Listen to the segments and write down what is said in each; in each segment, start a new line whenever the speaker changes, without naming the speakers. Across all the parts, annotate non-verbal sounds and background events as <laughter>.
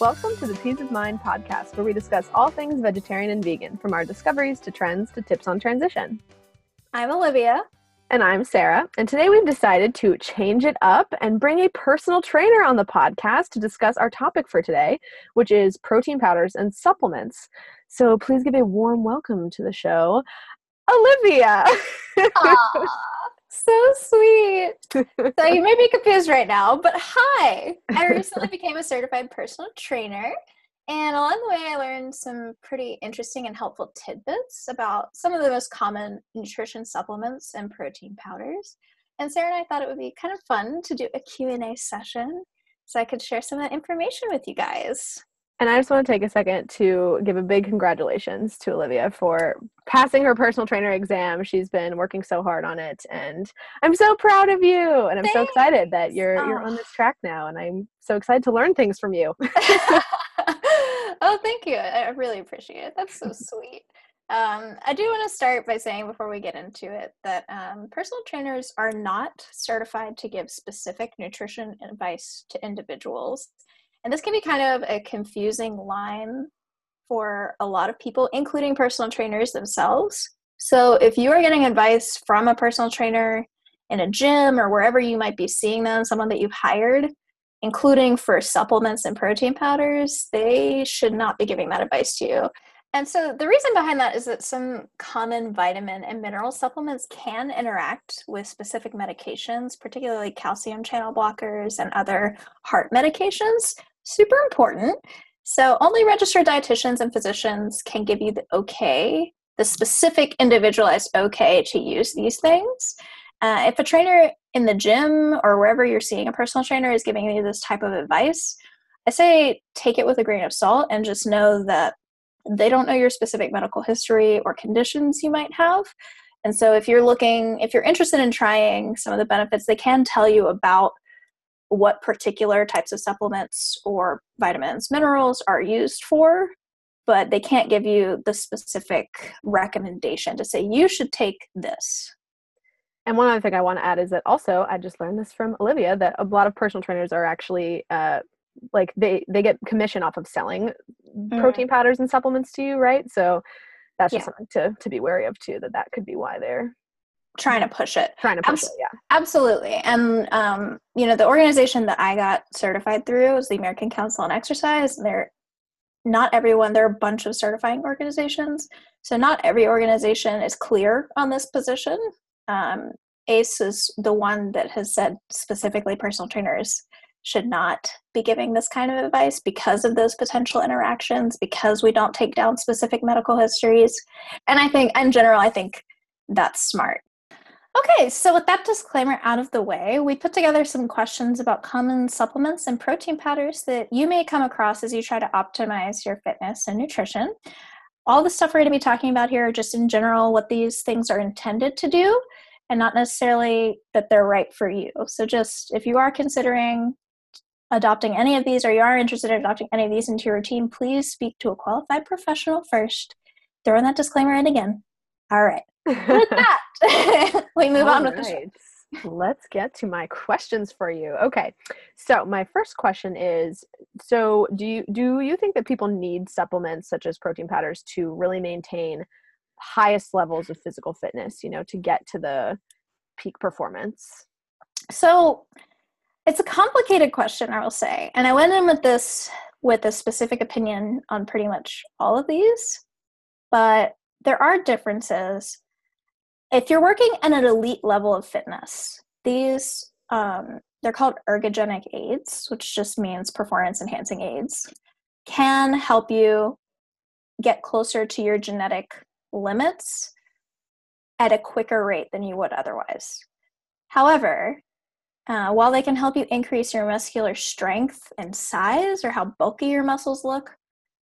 Welcome to the Peace of Mind podcast, where we discuss all things vegetarian and vegan, from our discoveries to trends to tips on transition.
I'm Olivia.
And I'm Sarah. And today we've decided to change it up and bring a personal trainer on the podcast to discuss our topic for today, which is protein powders and supplements. So please give a warm welcome to the show, Olivia. <laughs>
so sweet. <laughs> so you may be confused right now, but hi. I recently <laughs> became a certified personal trainer. And along the way, I learned some pretty interesting and helpful tidbits about some of the most common nutrition supplements and protein powders. And Sarah and I thought it would be kind of fun to do a Q&A session so I could share some of that information with you guys.
And I just want to take a second to give a big congratulations to Olivia for passing her personal trainer exam. She's been working so hard on it and I'm so proud of you and I'm Thanks. so excited that you're oh. you're on this track now and I'm so excited to learn things from you. <laughs>
oh, thank you. I really appreciate it. That's so <laughs> sweet. Um, I do want to start by saying before we get into it that um, personal trainers are not certified to give specific nutrition advice to individuals. And this can be kind of a confusing line for a lot of people, including personal trainers themselves. So if you are getting advice from a personal trainer in a gym or wherever you might be seeing them, someone that you've hired, including for supplements and protein powders, they should not be giving that advice to you. And so the reason behind that is that some common vitamin and mineral supplements can interact with specific medications, particularly calcium channel blockers and other heart medications super important. So only registered dietitians and physicians can give you the okay, the specific individualized okay to use these things. Uh, if a trainer in the gym or wherever you're seeing a personal trainer is giving you this type of advice, I say take it with a grain of salt and just know that they don't know your specific medical history or conditions you might have. And so if you're looking, if you're interested in trying some of the benefits, they can tell you about what particular types of supplements or vitamins, minerals are used for, but they can't give you the specific recommendation to say you should take this.
And one other thing I want to add is that also I just learned this from Olivia that a lot of personal trainers are actually uh, like they they get commission off of selling mm. protein powders and supplements to you, right? So that's just yeah. something to to be wary of too. That that could be why they're
trying to push it.
Trying to push Abs- it yeah.
absolutely. And um, you know the organization that i got certified through is the american council on exercise they're not everyone there are a bunch of certifying organizations so not every organization is clear on this position. Um, ace is the one that has said specifically personal trainers should not be giving this kind of advice because of those potential interactions because we don't take down specific medical histories. And i think in general i think that's smart Okay, so with that disclaimer out of the way, we put together some questions about common supplements and protein powders that you may come across as you try to optimize your fitness and nutrition. All the stuff we're going to be talking about here are just in general what these things are intended to do and not necessarily that they're right for you. So, just if you are considering adopting any of these or you are interested in adopting any of these into your routine, please speak to a qualified professional first. Throwing that disclaimer in again. All right. With <laughs> that, <laughs> we move All on with right. the show.
Let's get to my questions for you. Okay. So, my first question is so do you do you think that people need supplements such as protein powders to really maintain highest levels of physical fitness, you know, to get to the peak performance?
So, it's a complicated question, I will say. And I went in with this with a specific opinion on pretty much all of these, but there are differences. If you're working at an elite level of fitness, these um, they're called ergogenic aids, which just means performance enhancing aids, can help you get closer to your genetic limits at a quicker rate than you would otherwise. However, uh, while they can help you increase your muscular strength and size or how bulky your muscles look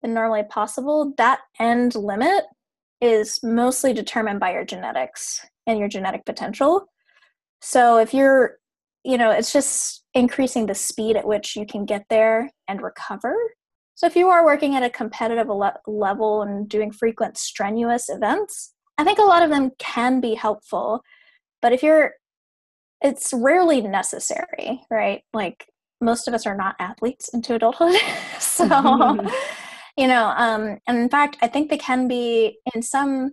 than normally possible, that end limit is mostly determined by your genetics and your genetic potential. So if you're, you know, it's just increasing the speed at which you can get there and recover. So if you are working at a competitive le- level and doing frequent strenuous events, I think a lot of them can be helpful. But if you're it's rarely necessary, right? Like most of us are not athletes into adulthood. <laughs> so, <laughs> you know, um, and in fact, I think they can be in some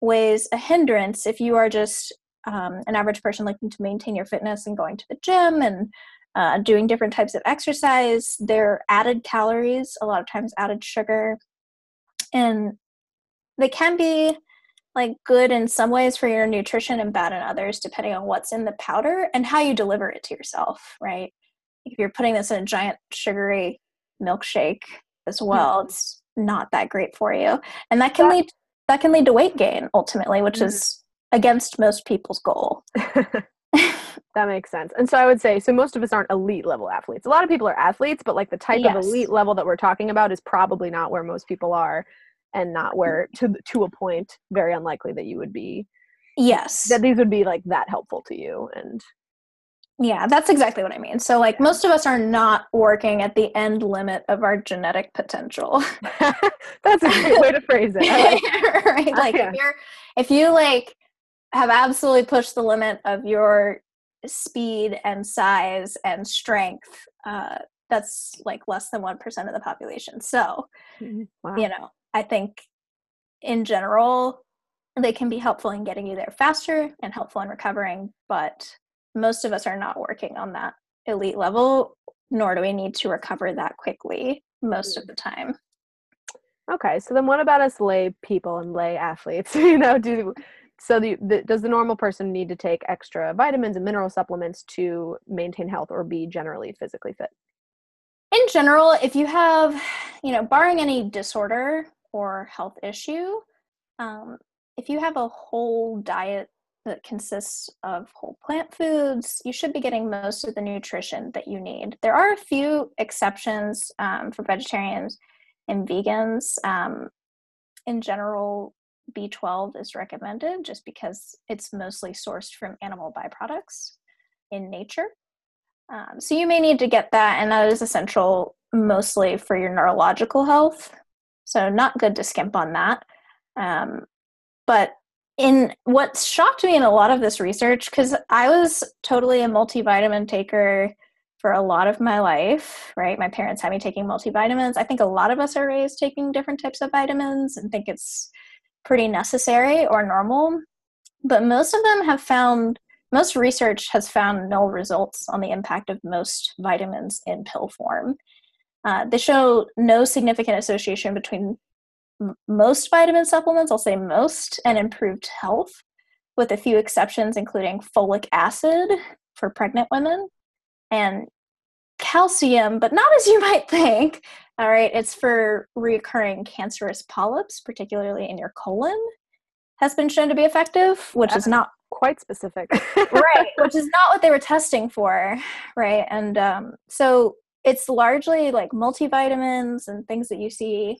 ways a hindrance if you are just um, an average person looking to maintain your fitness and going to the gym and uh, doing different types of exercise. They're added calories, a lot of times added sugar, and they can be like good in some ways for your nutrition and bad in others depending on what's in the powder and how you deliver it to yourself right if you're putting this in a giant sugary milkshake as well. Mm-hmm. it's not that great for you. And that can that, lead that can lead to weight gain ultimately which mm-hmm. is against most people's goal. <laughs> <laughs>
That makes sense. And so i would say so most of us aren't elite level athletes. A lot of people are athletes but like the type yes. of elite level that we're talking about is probably not where most people are and not where to to a point very unlikely that you would be.
Yes.
That these would be like that helpful to you and
yeah that's exactly what i mean. So like most of us are not working at the end limit of our genetic potential. <laughs>
That's a great way to phrase it.
Like <laughs> right? Like yeah. if you're if you like have absolutely pushed the limit of your speed and size and strength uh, that's like less than 1% of the population. So mm-hmm. wow. you know I think in general, they can be helpful in getting you there faster and helpful in recovering, but most of us are not working on that elite level, nor do we need to recover that quickly most of the time.
Okay, so then what about us lay people and lay athletes? <laughs> you know, do so the, the, does the normal person need to take extra vitamins and mineral supplements to maintain health or be generally physically fit?
In general, if you have, you know, barring any disorder or health issue, um, if you have a whole diet that consists of whole plant foods, you should be getting most of the nutrition that you need. There are a few exceptions um, for vegetarians and vegans. Um, in general, B12 is recommended just because it's mostly sourced from animal byproducts in nature. Um, so you may need to get that, and that is essential mostly for your neurological health. So not good to skimp on that. Um, but in what shocked me in a lot of this research, because I was totally a multivitamin taker for a lot of my life, right? My parents had me taking multivitamins. I think a lot of us are raised taking different types of vitamins and think it's pretty necessary or normal. But most of them have found, most research has found no results on the impact of most vitamins in pill form. Uh, they show no significant association between m- most vitamin supplements, I'll say most, and improved health, with a few exceptions, including folic acid for pregnant women and calcium, but not as you <laughs> might think. All right, it's for reoccurring cancerous polyps, particularly in your colon, has been shown to be effective, which That's is not
quite specific.
right, <laughs> which is not what they were testing for, right? And um, so it's largely like multivitamins and things that you see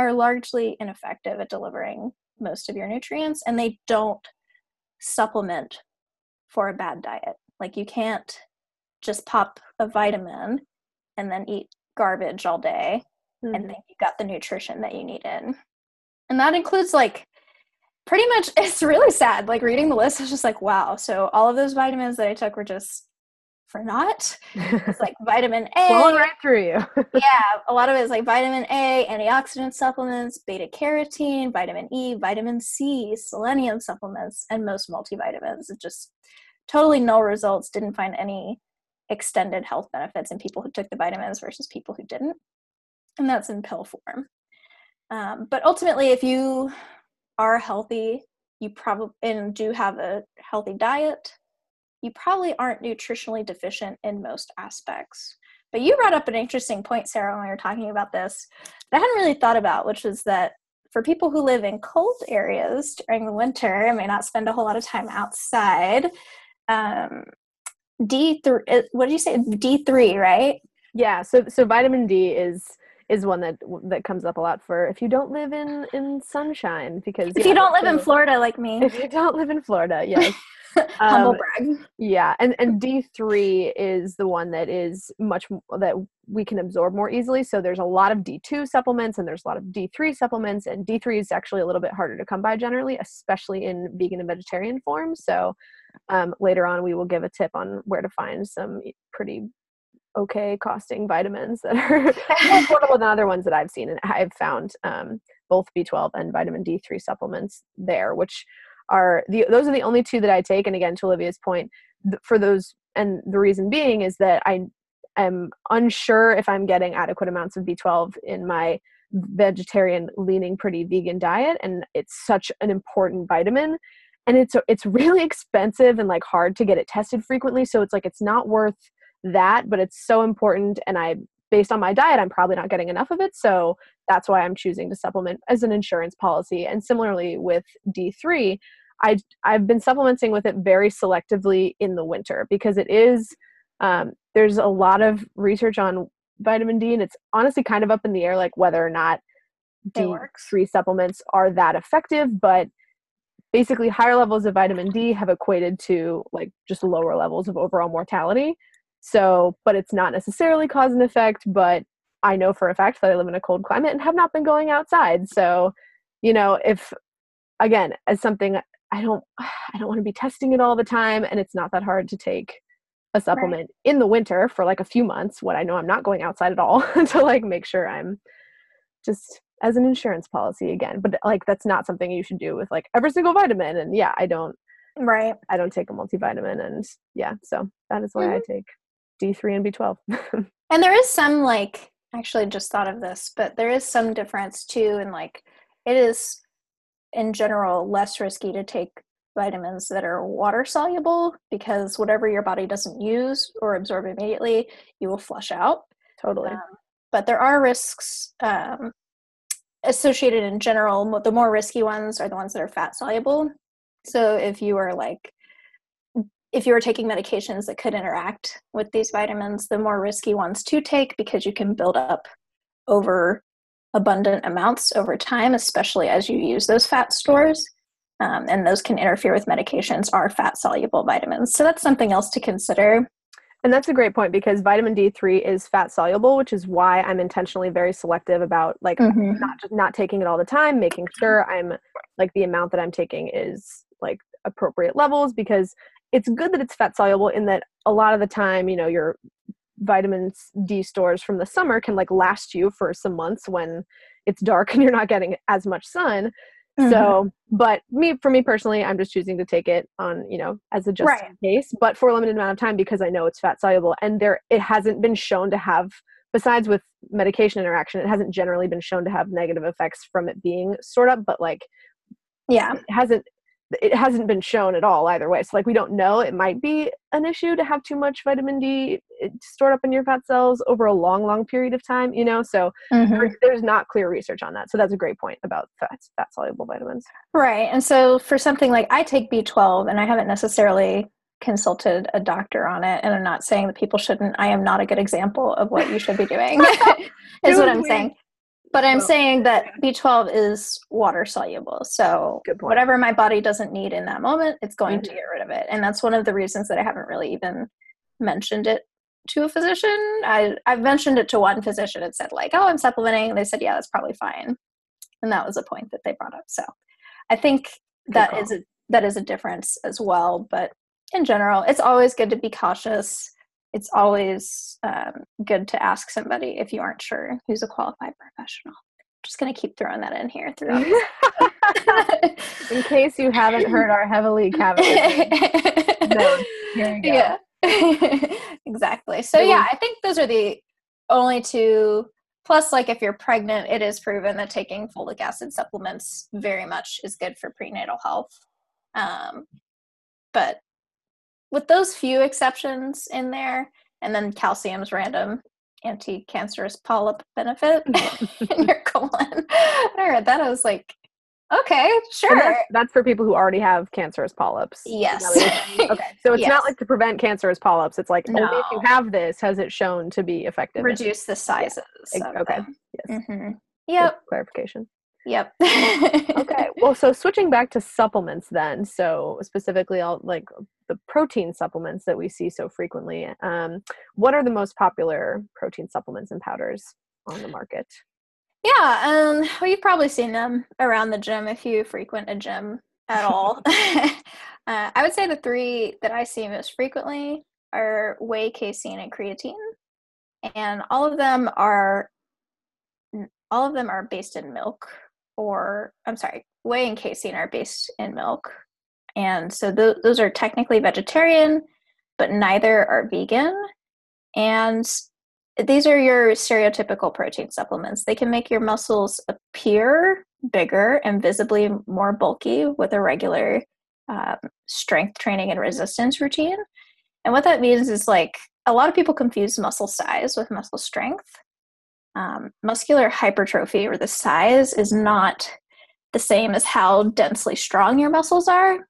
are largely ineffective at delivering most of your nutrients and they don't supplement for a bad diet. Like you can't just pop a vitamin and then eat garbage all day mm-hmm. and think you got the nutrition that you need in. And that includes like pretty much <laughs> it's really sad. Like reading the list is just like, wow. So all of those vitamins that I took were just for not. It's like <laughs> vitamin A.
Flowing right through you. <laughs>
yeah, a lot of it is like vitamin A, antioxidant supplements, beta carotene, vitamin E, vitamin C, selenium supplements, and most multivitamins. It just totally no results. Didn't find any extended health benefits in people who took the vitamins versus people who didn't. And that's in pill form. Um, but ultimately, if you are healthy, you probably and do have a healthy diet, you probably aren't nutritionally deficient in most aspects. But you brought up an interesting point, Sarah, when we were talking about this that I hadn't really thought about, which is that for people who live in cold areas during the winter and may not spend a whole lot of time outside, um, D3, what did you say? D3, right?
Yeah, so so vitamin D is is one that that comes up a lot for if you don't live in in sunshine because
if yeah, you don't live in Florida like me.
If you don't live in Florida, yes. <laughs>
Humble um, brag.
Yeah, and and D three is the one that is much that we can absorb more easily. So there's a lot of D two supplements and there's a lot of D three supplements, and D three is actually a little bit harder to come by generally, especially in vegan and vegetarian form. So um, later on, we will give a tip on where to find some pretty okay costing vitamins that are <laughs> <laughs> more affordable than other ones that I've seen. And I've found um, both B12 and vitamin D3 supplements there, which are the those are the only two that I take. And again, to Olivia's point, th- for those, and the reason being is that I am unsure if I'm getting adequate amounts of B12 in my vegetarian leaning pretty vegan diet and it's such an important vitamin and it's it's really <laughs> expensive and like hard to get it tested frequently so it's like it's not worth that but it's so important and i based on my diet i'm probably not getting enough of it so that's why i'm choosing to supplement as an insurance policy and similarly with d3 i i've been supplementing with it very selectively in the winter because it is um, there's a lot of research on vitamin D, and it's honestly kind of up in the air, like whether or not D3 supplements are that effective. But basically, higher levels of vitamin D have equated to like just lower levels of overall mortality. So, but it's not necessarily cause and effect. But I know for a fact that I live in a cold climate and have not been going outside. So, you know, if again, as something I don't, <sighs> I don't want to be testing it all the time, and it's not that hard to take a supplement right. in the winter for like a few months when I know I'm not going outside at all <laughs> to like make sure I'm just as an insurance policy again. But like that's not something you should do with like every single vitamin. And yeah, I don't
right.
I don't take a multivitamin and yeah, so that is why mm-hmm. I take D3 and B12. <laughs>
and there is some like actually just thought of this, but there is some difference too and like it is in general less risky to take vitamins that are water soluble because whatever your body doesn't use or absorb immediately, you will flush out.
Totally. Um,
but there are risks um, associated in general. The more risky ones are the ones that are fat soluble. So if you are like, if you are taking medications that could interact with these vitamins, the more risky ones to take because you can build up over abundant amounts over time, especially as you use those fat stores um, and those can interfere with medications are fat soluble vitamins. So that's something else to consider.
And that's a great point because vitamin D3 is fat soluble, which is why I'm intentionally very selective about like mm-hmm. not just not taking it all the time, making sure I'm like the amount that I'm taking is like appropriate levels because it's good that it's fat soluble in that a lot of the time, you know, your vitamin D stores from the summer can like last you for some months when it's dark and you're not getting as much sun. Mm-hmm. So, but me, for me personally, I'm just choosing to take it on, you know, as a just right. case, but for a limited amount of time because I know it's fat soluble and there, it hasn't been shown to have, besides with medication interaction, it hasn't generally been shown to have negative effects from it being stored up, but like,
yeah,
it hasn't it hasn't been shown at all either way. So like we don't know. It might be an issue to have too much vitamin D eh, stored up in your fat cells over a long, long period of time. You know, so mm-hmm. there's not clear research on that. So that's a great point about fat fat soluble vitamins.
Right. And so for something like I take B12, and I haven't necessarily consulted a doctor on it and i'm not saying that people shouldn't i am not a good example of what you should be doing <laughs> is <laughs> what i'm saying but I'm saying that B12 is water soluble. So whatever my body doesn't need in that moment, it's going mm-hmm. to get rid of it. And that's one of the reasons that I haven't really even mentioned it to a physician. I, I've mentioned it to one physician and said, like, oh, I'm supplementing. And they said, yeah, that's probably fine. And that was a point that they brought up. So I think that is a that is a difference as well. But in general, it's always good to be cautious it's always um, good to ask somebody if you aren't sure who's a qualified professional. just going to keep throwing that in here throughout. <laughs>
in case you haven't heard our heavily caveated <laughs> no,
Yeah. <laughs> exactly. So yeah, I think those are the only two. Plus, like if you're pregnant, it is proven that taking folic acid supplements very much is good for prenatal health. Um, but with those few exceptions in there, and then calcium's random anti-cancerous polyp benefit <laughs> <laughs> in your colon. I read that. I was like, okay, sure.
That's, that's, for people who already have cancerous polyps.
Yes. <laughs>
okay. So it's yes. not like to prevent cancerous polyps. It's like no. only if you have this has it shown to be effective.
Reduce the sizes.
Yeah. Okay. Them.
Yes. Mm-hmm. Yep.
Good clarification.
Yep. <laughs>
okay. Well, so switching back to supplements then. So specifically all like the protein supplements that we see so frequently. Um, what are the most popular protein supplements and powders on the market?
Yeah, um, well, you've probably seen them around the gym if you frequent a gym at all. <laughs> <laughs> uh, I would say the three that I see most frequently are whey, casein, and creatine. and all of them are all of them are based in milk or i'm sorry whey and casein are based in milk. And so th- those are technically vegetarian but neither are vegan. And these are your stereotypical protein supplements. They can make your muscles appear bigger and visibly more bulky with a regular um, strength training and resistance routine. And what that means is like a lot of people confuse muscle size with muscle strength um, muscular hypertrophy or the size is not the same as how densely strong your muscles are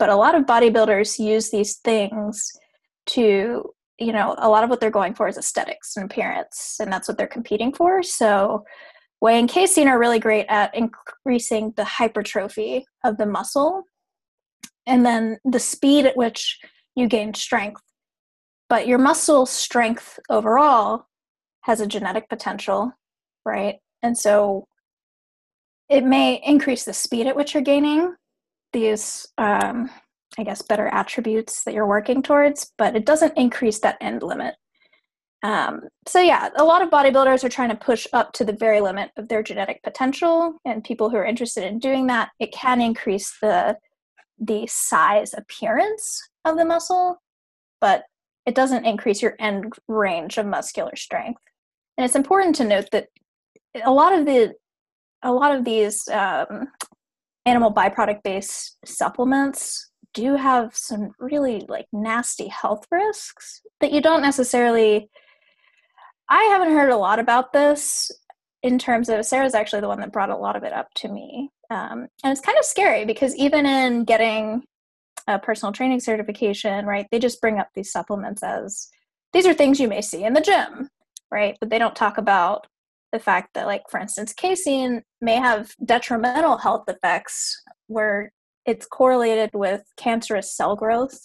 but a lot of bodybuilders use these things to you know a lot of what they're going for is aesthetics and appearance and that's what they're competing for. So whey and casein are really great at increasing the hypertrophy of the muscle and then the speed at which you gain strength. But your muscle strength overall has a genetic potential, right? And so it may increase the speed at which you're gaining these, um, I guess, better attributes that you're working towards, but it doesn't increase that end limit. Um, so yeah, a lot of bodybuilders are trying to push up to the very limit of their genetic potential, and people who are interested in doing that, it can increase the the size appearance of the muscle, but it doesn't increase your end range of muscular strength. And it's important to note that a lot of the a lot of these um, animal byproduct based supplements do have some really like nasty health risks that you don't necessarily i haven't heard a lot about this in terms of sarah's actually the one that brought a lot of it up to me um, and it's kind of scary because even in getting a personal training certification right they just bring up these supplements as these are things you may see in the gym right? But they don't talk about the fact that, like, for instance, casein may have detrimental health effects where it's correlated with cancerous cell growth.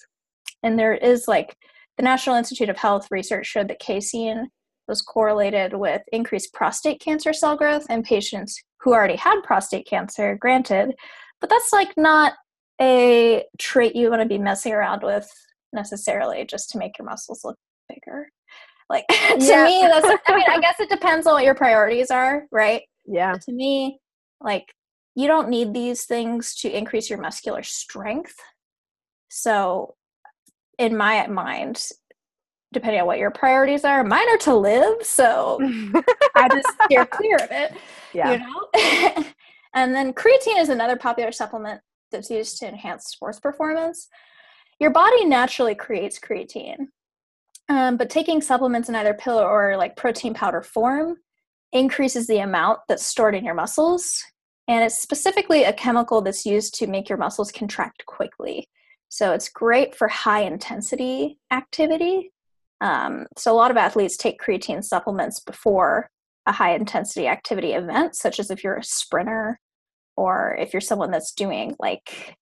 And there is, like, the National Institute of Health research showed that casein was correlated with increased prostate cancer cell growth in patients who already had prostate cancer, granted, but that's like not a trait you want to be messing around with necessarily just to make your muscles look bigger. Like <laughs> to yeah. me, that's I mean, I <laughs> guess it depends on what your priorities are, right?
Yeah.
But to me, like you don't need these things to increase your muscular strength. So in my mind, depending on what your priorities are, mine are to live. So I just <laughs> steer clear of it. Yeah. You know? and then creatine is another popular supplement that's used to enhance sports performance. Your body naturally creates creatine. Um, but taking supplements in either pill or like protein powder form increases the amount that's stored in your muscles. And it's specifically a chemical that's used to make your muscles contract quickly. So it's great for high intensity activity. Um, so a lot of athletes take creatine supplements before a high intensity activity event, such as if you're a sprinter or if you're someone that's doing like,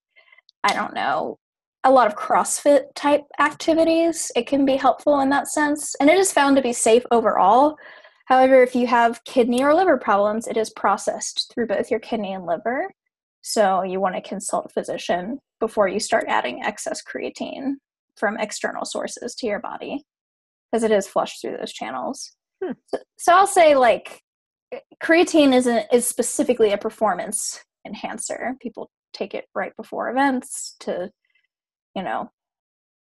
I don't know, a lot of CrossFit type activities, it can be helpful in that sense. And it is found to be safe overall. However, if you have kidney or liver problems, it is processed through both your kidney and liver. So you want to consult a physician before you start adding excess creatine from external sources to your body because it is flushed through those channels. Hmm. So, so, I'll say like creatine isn't is specifically a performance enhancer. People take it right before events to you know,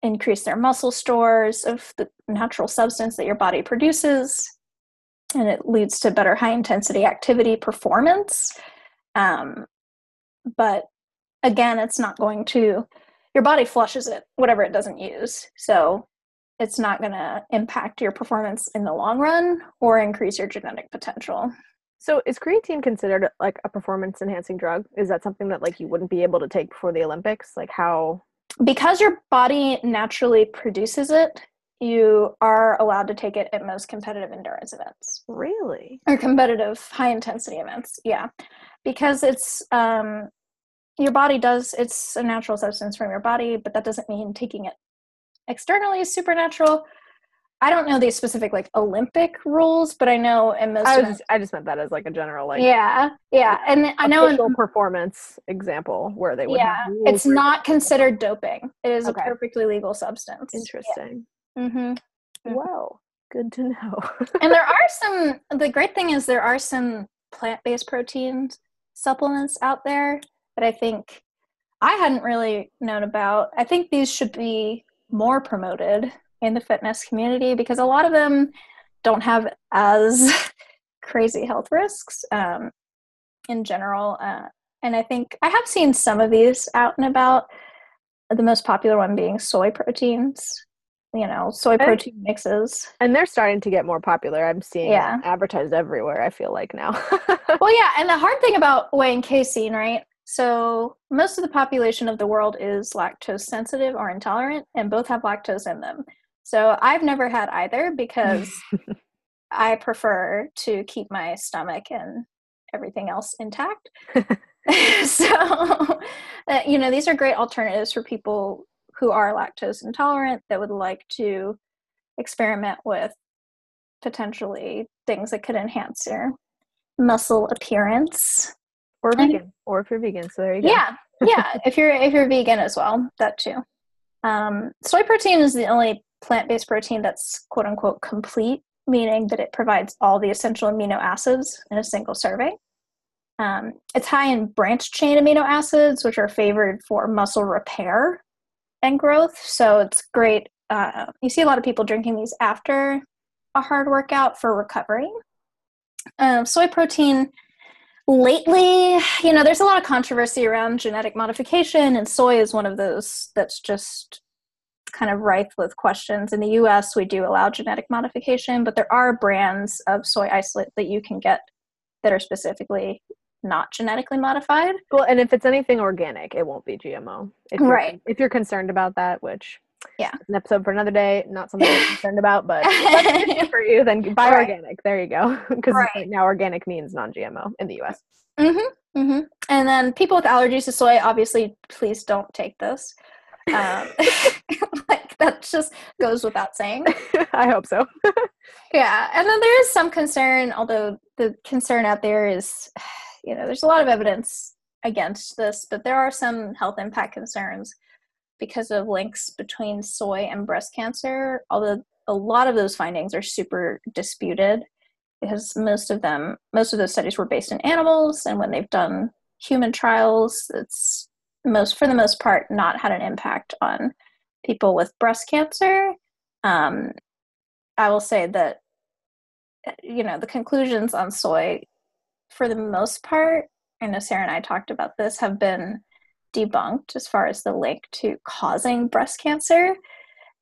increase their muscle stores of the natural substance that your body produces. And it leads to better high intensity activity performance. Um, but again, it's not going to, your body flushes it, whatever it doesn't use. So it's not going to impact your performance in the long run or increase your genetic potential.
So is creatine considered like a performance enhancing drug? Is that something that like you wouldn't be able to take before the Olympics? Like how
because your body naturally produces it, you are allowed to take it at most competitive endurance events.
Really?
Or competitive high intensity events. Yeah. Because it's um your body does it's a natural substance from your body, but that doesn't mean taking it externally is supernatural. I don't know the specific like Olympic rules, but I know in most.
I was just, I just meant that as like a general like.
Yeah, yeah, and I know
in performance example where they would.
Yeah, it's not considered doping. It is okay. a perfectly legal substance.
Interesting.
Yeah. Mm-hmm.
Whoa. Good to know.
and there <laughs> are some, the great thing is there are some plant based protein supplements out there that I think I hadn't really known about. I think these should be more promoted in the fitness community because a lot of them don't have as <laughs> crazy health risks um, in general. Uh, and I think I have seen some of these out and about. The most popular one being soy proteins, you know, soy protein and, mixes.
And they're starting to get more popular. I'm seeing yeah. advertised everywhere, I feel like now. <laughs>
well, yeah. And the hard thing about whey and casein, right? So, most of the population of the world is lactose sensitive or intolerant, and both have lactose in them. So, I've never had either because <laughs> I prefer to keep my stomach and everything else intact. <laughs> <laughs> so, uh, you know, these are great alternatives for people who are lactose intolerant that would like to experiment with potentially things that could enhance their muscle appearance.
Or vegan or if you're vegan so there you go.
Yeah yeah if you're if you're vegan as well that too. Um, soy protein is the only plant-based protein that's quote unquote complete meaning that it provides all the essential amino acids in a single serving. Um, it's high in branched chain amino acids which are favored for muscle repair and growth. So it's great uh, you see a lot of people drinking these after a hard workout for recovery. Um, soy protein lately you know there's a lot of controversy around genetic modification and soy is one of those that's just kind of rife with questions. In the us we do allow genetic modification but there are brands of soy isolate that you can get that are specifically not genetically modified.
Well and if it's anything organic it won't be gmo if
right.
if you're concerned about that which
yeah.
an episode for another day not something i'm <laughs> concerned about but for you then buy right. organic. There you go. <laughs> Because right. now organic means non-gmo in the us
mm-hmm, mm-hmm. and then people with allergies to soy obviously please don't take this um, <laughs> <laughs> like that just goes without saying. <laughs>
I hope so.
Yeah and then there is some concern although the concern out there is <sighs> you know there's a lot of evidence against this but there are some health impact concerns because of links between soy and breast cancer, although a lot of those findings are super disputed because most of them most of those studies were based in animals and when they've done human trials it's most for the most part not had an impact on people with breast cancer um, i will say that you know the conclusions on soy for the most part i know sarah and i talked about this have been debunked as far as the link to causing breast cancer.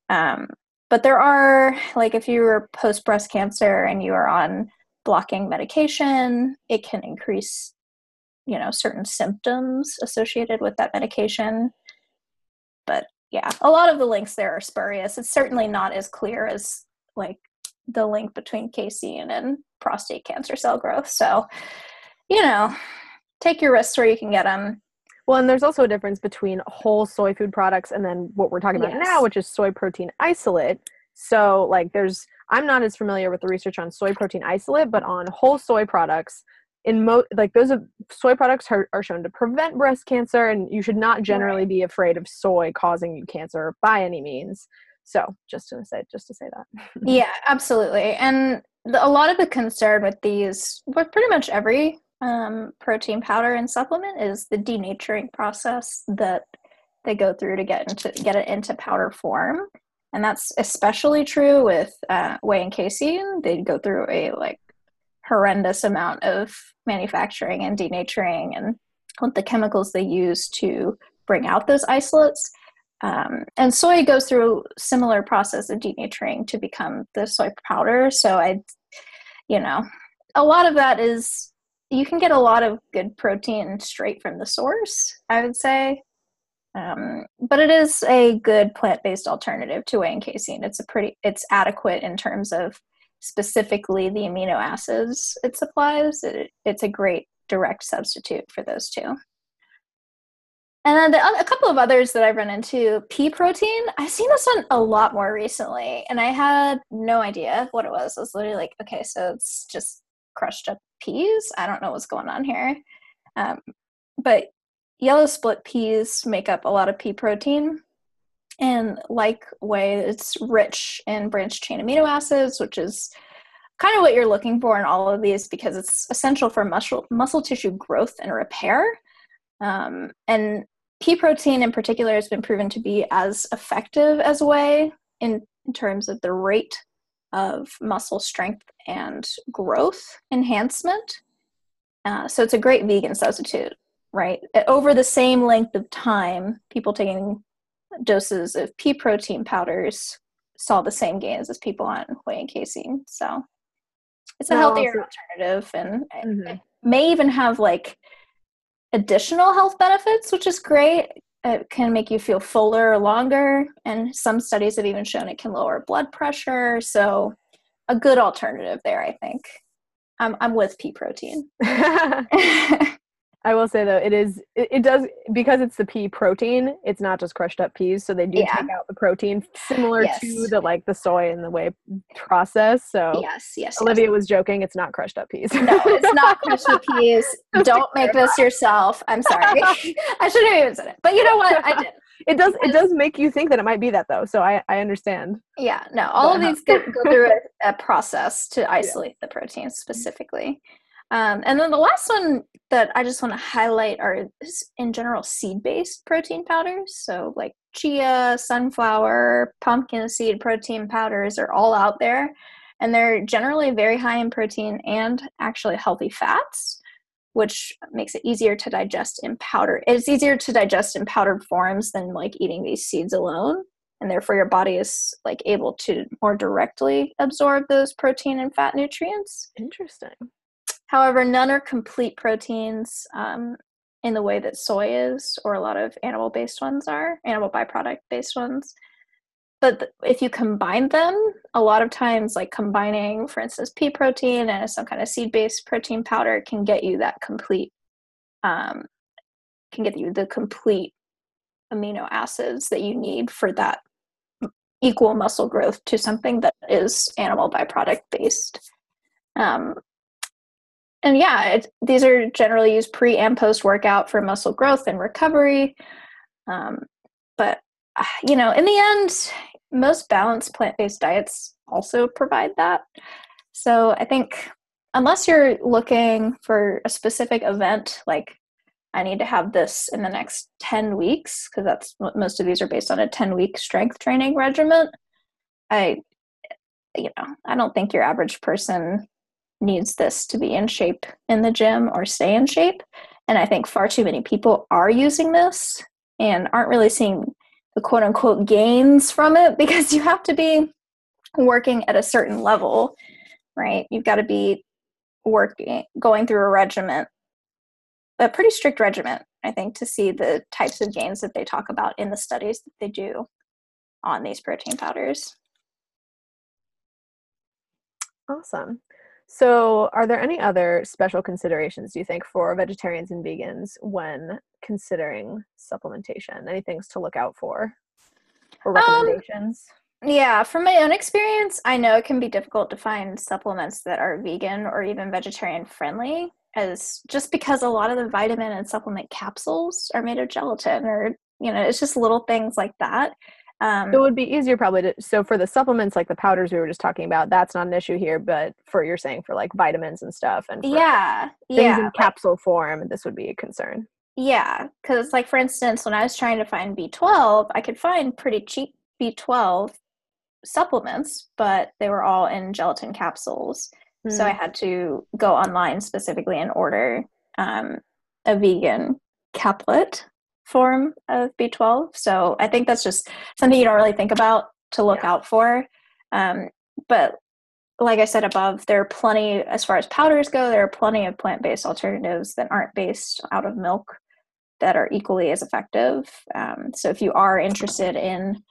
Um, but there are, like, if you were post breast cancer and you are on blocking medication, it can increase, you know, certain symptoms associated with that medication. But yeah, a lot of the links there are spurious. It's certainly not as clear as, like, the link between casein and prostate cancer cell growth. So, you know, take your risks where you can get them.
Well, and there's also a difference between whole soy food products and then what we're talking about yes. now, which is soy protein isolate. So, like, there's, I'm not as familiar with the research on soy protein isolate, but on whole soy products, in mo like those of soy products are, are shown to prevent breast cancer, and you should not generally be afraid of soy causing you cancer by any means. So, just to say, just to say that. <laughs>
yeah, absolutely. And the, a lot of the concern with these, with pretty much every um, protein powder and supplement is the denaturing process that they go through to get into get it into powder form and that's especially true with uh, whey and casein they go through a like horrendous amount of manufacturing and denaturing and the chemicals they use to bring out those isolates um, and soy goes through similar process of denaturing to become the soy powder so i you know a lot of that is you can get a lot of good protein straight from the source, I would say. Um, but it is a good plant-based alternative to whey and casein. It's a pretty, it's adequate in terms of specifically the amino acids it supplies. It, it's a great direct substitute for those two. And then the, a couple of others that I've run into, pea protein. I've seen this one a lot more recently, and I had no idea what it was. I was literally like, okay, so it's just crushed up peas. I don't know what's going on here. Um, but yellow split peas make up a lot of pea protein. And like whey, it's rich in branched chain amino acids, which is kind of what you're looking for in all of these because it's essential for muscle muscle tissue growth and repair. Um, and pea protein in particular has been proven to be as effective as whey in, in terms of the rate of muscle strength and growth enhancement. Uh, so it's a great vegan substitute, right? Over the same length of time, people taking doses of pea protein powders saw the same gains as people on whey and casein. So it's a healthier alternative and mm-hmm. may even have like additional health benefits, which is great. It can make you feel fuller longer, and some studies have even shown it can lower blood pressure. So, a good alternative there, I think. I'm, I'm with pea protein. <laughs> <laughs>
I will say though, it is it, it, does because it's the pea protein. It's not just crushed up peas, so they do yeah. take out the protein, similar yes. to the like the soy and the whey process. So
yes, yes.
Olivia
yes.
was joking. It's not crushed up peas.
no, it's not <laughs> crushed up peas. <laughs> Don't make this yourself. I'm sorry. <laughs> I shouldn't have even said it, but you know what? I did.
It does. It does make you think that it might be that though. So I I understand.
Yeah. No. All of these go, go through a, a, process to isolate yeah. the protein specifically. Um, and then the last one that I just want to highlight are in general seed based protein powders. So, like chia, sunflower, pumpkin seed protein powders are all out there. And they're generally very high in protein and actually healthy fats, which makes it easier to digest in powder. It's easier to digest in powdered forms than like eating these seeds alone. And therefore, your body is like able to more directly absorb those protein and fat nutrients.
Interesting.
However, none are complete proteins um, in the way that soy is, or a lot of animal based ones are, animal byproduct based ones. But th- if you combine them, a lot of times, like combining, for instance, pea protein and some kind of seed based protein powder can get you that complete, um, can get you the complete amino acids that you need for that equal muscle growth to something that is animal byproduct based. Um, and yeah, it, these are generally used pre and post workout for muscle growth and recovery. Um, but <sighs> you know, in the end, most balanced plant based diets also provide that. So I think unless you're looking for a specific event, like I need to have this in the next 10 weeks, because that's what most of these are based on a 10 week strength training regimen. I, you know, I don't think your average person needs this to be in shape in the gym or stay in shape. And I think far too many people are using this and aren't really seeing the quote unquote gains from it <laughs> because you have to be working at a certain level, right? You've got to be working, going through a regiment, a pretty strict regiment, I think, to see the types of gains that they talk about in the studies that they do on these protein powders.
Awesome. So, are there any other special considerations do you think for vegetarians and vegans when considering supplementation? Any things to look out for or um, recommendations?
Um, yeah, from my own experience, I know it can be difficult to find supplements that are vegan or even vegetarian friendly, as just because a lot of the vitamin and supplement capsules are made of gelatin, or you know, it's just little things like that
um, it would be easier probably to so for the supplements like the powders we were just talking about, that's not an issue here. But for you're saying for like vitamins and stuff and
yeah,
things
yeah,
in capsule form, this would be a concern.
Yeah, because like for instance, when I was trying to find B12, I could find pretty cheap B12 supplements, but they were all in gelatin capsules. Mm. So I hmm. had to go online specifically and order um, a vegan caplet form of B12. So I think that's just something you don't really think about to look yeah. out for. Um, but like I said above, there are plenty, as far as powders go, there are plenty of plant based alternatives that aren't based out of milk that are equally as effective. Um, so if you are interested in,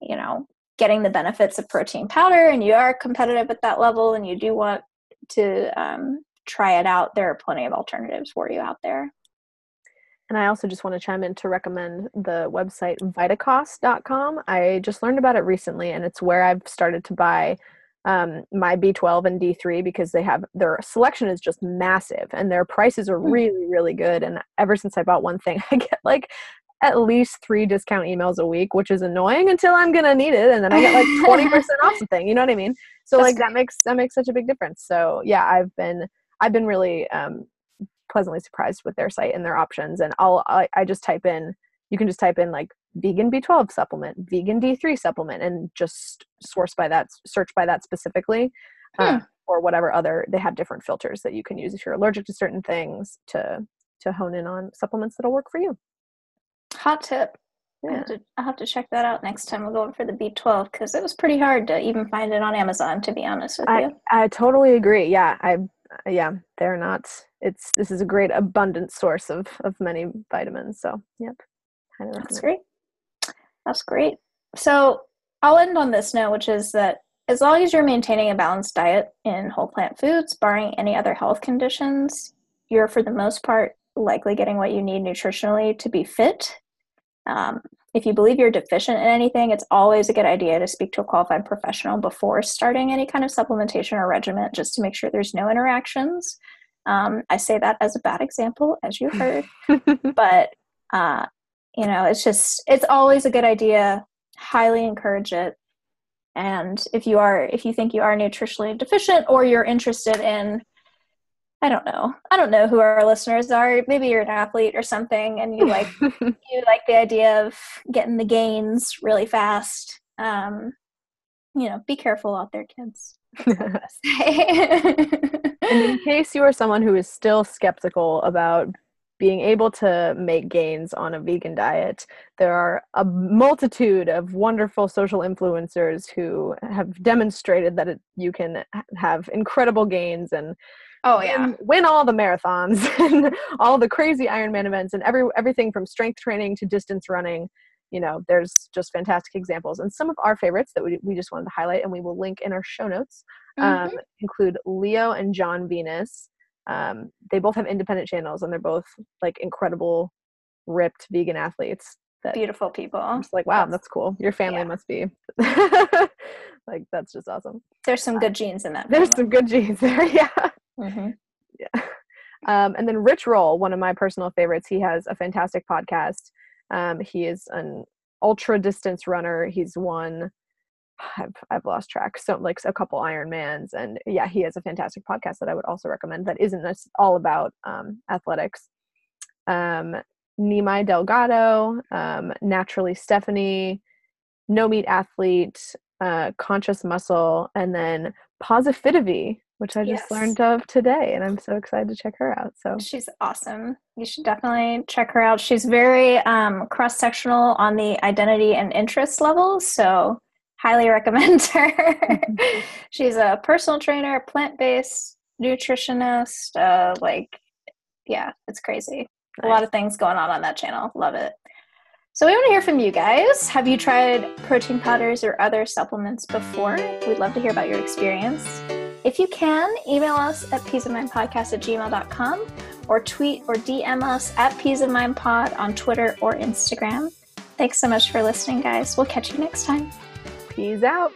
you know, getting the benefits of protein powder and you are competitive at that level and you do want to um, try it out, there are plenty of alternatives for you out there.
And I also just want to chime in to recommend the website vitacost.com. I just learned about it recently, and it's where I've started to buy um, my B12 and D3 because they have their selection is just massive and their prices are hmm. really, really good. And ever since I bought one thing, <laughs> I get like at least three discount emails a week, which is annoying until I'm gonna need it, and then I get like twenty <laughs> percent off something. You know what I mean? So That's like great. that makes that makes such a big difference. So yeah, I've been I've been really um, pleasantly surprised with their site and their options. And I'll I, I just type in you can just type in like vegan B12 supplement, vegan D3 supplement, and just source by that search by that specifically. Hmm. Uh, or whatever other they have different filters that you can use if you're allergic to certain things to to hone in on supplements that'll work for you
hot tip yeah. I have, to, I have to check that out next time we're going for the B12 because it was pretty hard to even find it on Amazon, to be honest with
I,
you.
I totally agree. Yeah, I yeah, they're not. It's this is a great abundant source of of many vitamins. So yep,
that's great. That's great. So I'll end on this note, which is that as long as you're maintaining a balanced diet in whole plant foods, barring any other health conditions, you're for the most part likely getting what you need nutritionally to be fit. Um, if you believe you're deficient in anything, it's always a good idea to speak to a qualified professional before starting any kind of supplementation or regimen just to make sure there's no interactions. Um, I say that as a bad example, as you heard, <laughs> but uh, you know, it's just it's always a good idea. Highly encourage it. And if you are, if you think you are nutritionally deficient or you're interested in, I don't know, I don't know who our listeners are. Maybe you're an athlete or something, and you like <laughs> you like the idea of getting the gains really fast. Um, you know, be careful out there, kids. <laughs>
and in case you are someone who is still skeptical about being able to make gains on a vegan diet. There are a multitude of wonderful social influencers who have demonstrated that it, you can have incredible gains and
oh yeah
win, all the marathons <laughs> and all the crazy Ironman events and every everything from strength training to distance running. You know, there's just fantastic examples. And some of our favorites that we, we just wanted to highlight and we will link in our show notes mm-hmm. um, include Leo and Jon Venus um, they both have independent channels and they're both like incredible ripped vegan athletes
that beautiful people
I'm just like wow that's, that's cool your family yeah. must be <laughs> like that's just awesome
there's some good genes in that
family. there's some good genes there <laughs> yeah mm-hmm. yeah um, and then rich roll one of my personal favorites he has a fantastic podcast um, he is an ultra distance runner he's won I've, I've lost track. So like a couple Ironmans, and yeah, he has a fantastic podcast that I would also recommend. That isn't all about um, athletics. Um, Nimai Delgado, um, Naturally Stephanie, No Meat Athlete, uh, Conscious Muscle, and then Positivity, which I just yes. learned of today, and I'm so excited to check her out. So
she's awesome. You should definitely check her out. She's very um, cross sectional on the identity and interest level. So highly <laughs> recommend her. <laughs> She's a personal trainer, plant based nutritionist. Uh, like, yeah, it's crazy. Nice. A lot of things going on on that channel. Love it. So we want to hear from you guys. Have you tried protein powders or other supplements before? We'd love to hear about your experience. If you can, email us at peaceofmindpodcast at gmail.com or tweet or DM us at peaceofmindpod on Twitter or Instagram. Thanks so much for listening, guys. We'll catch you next time.
Peace out.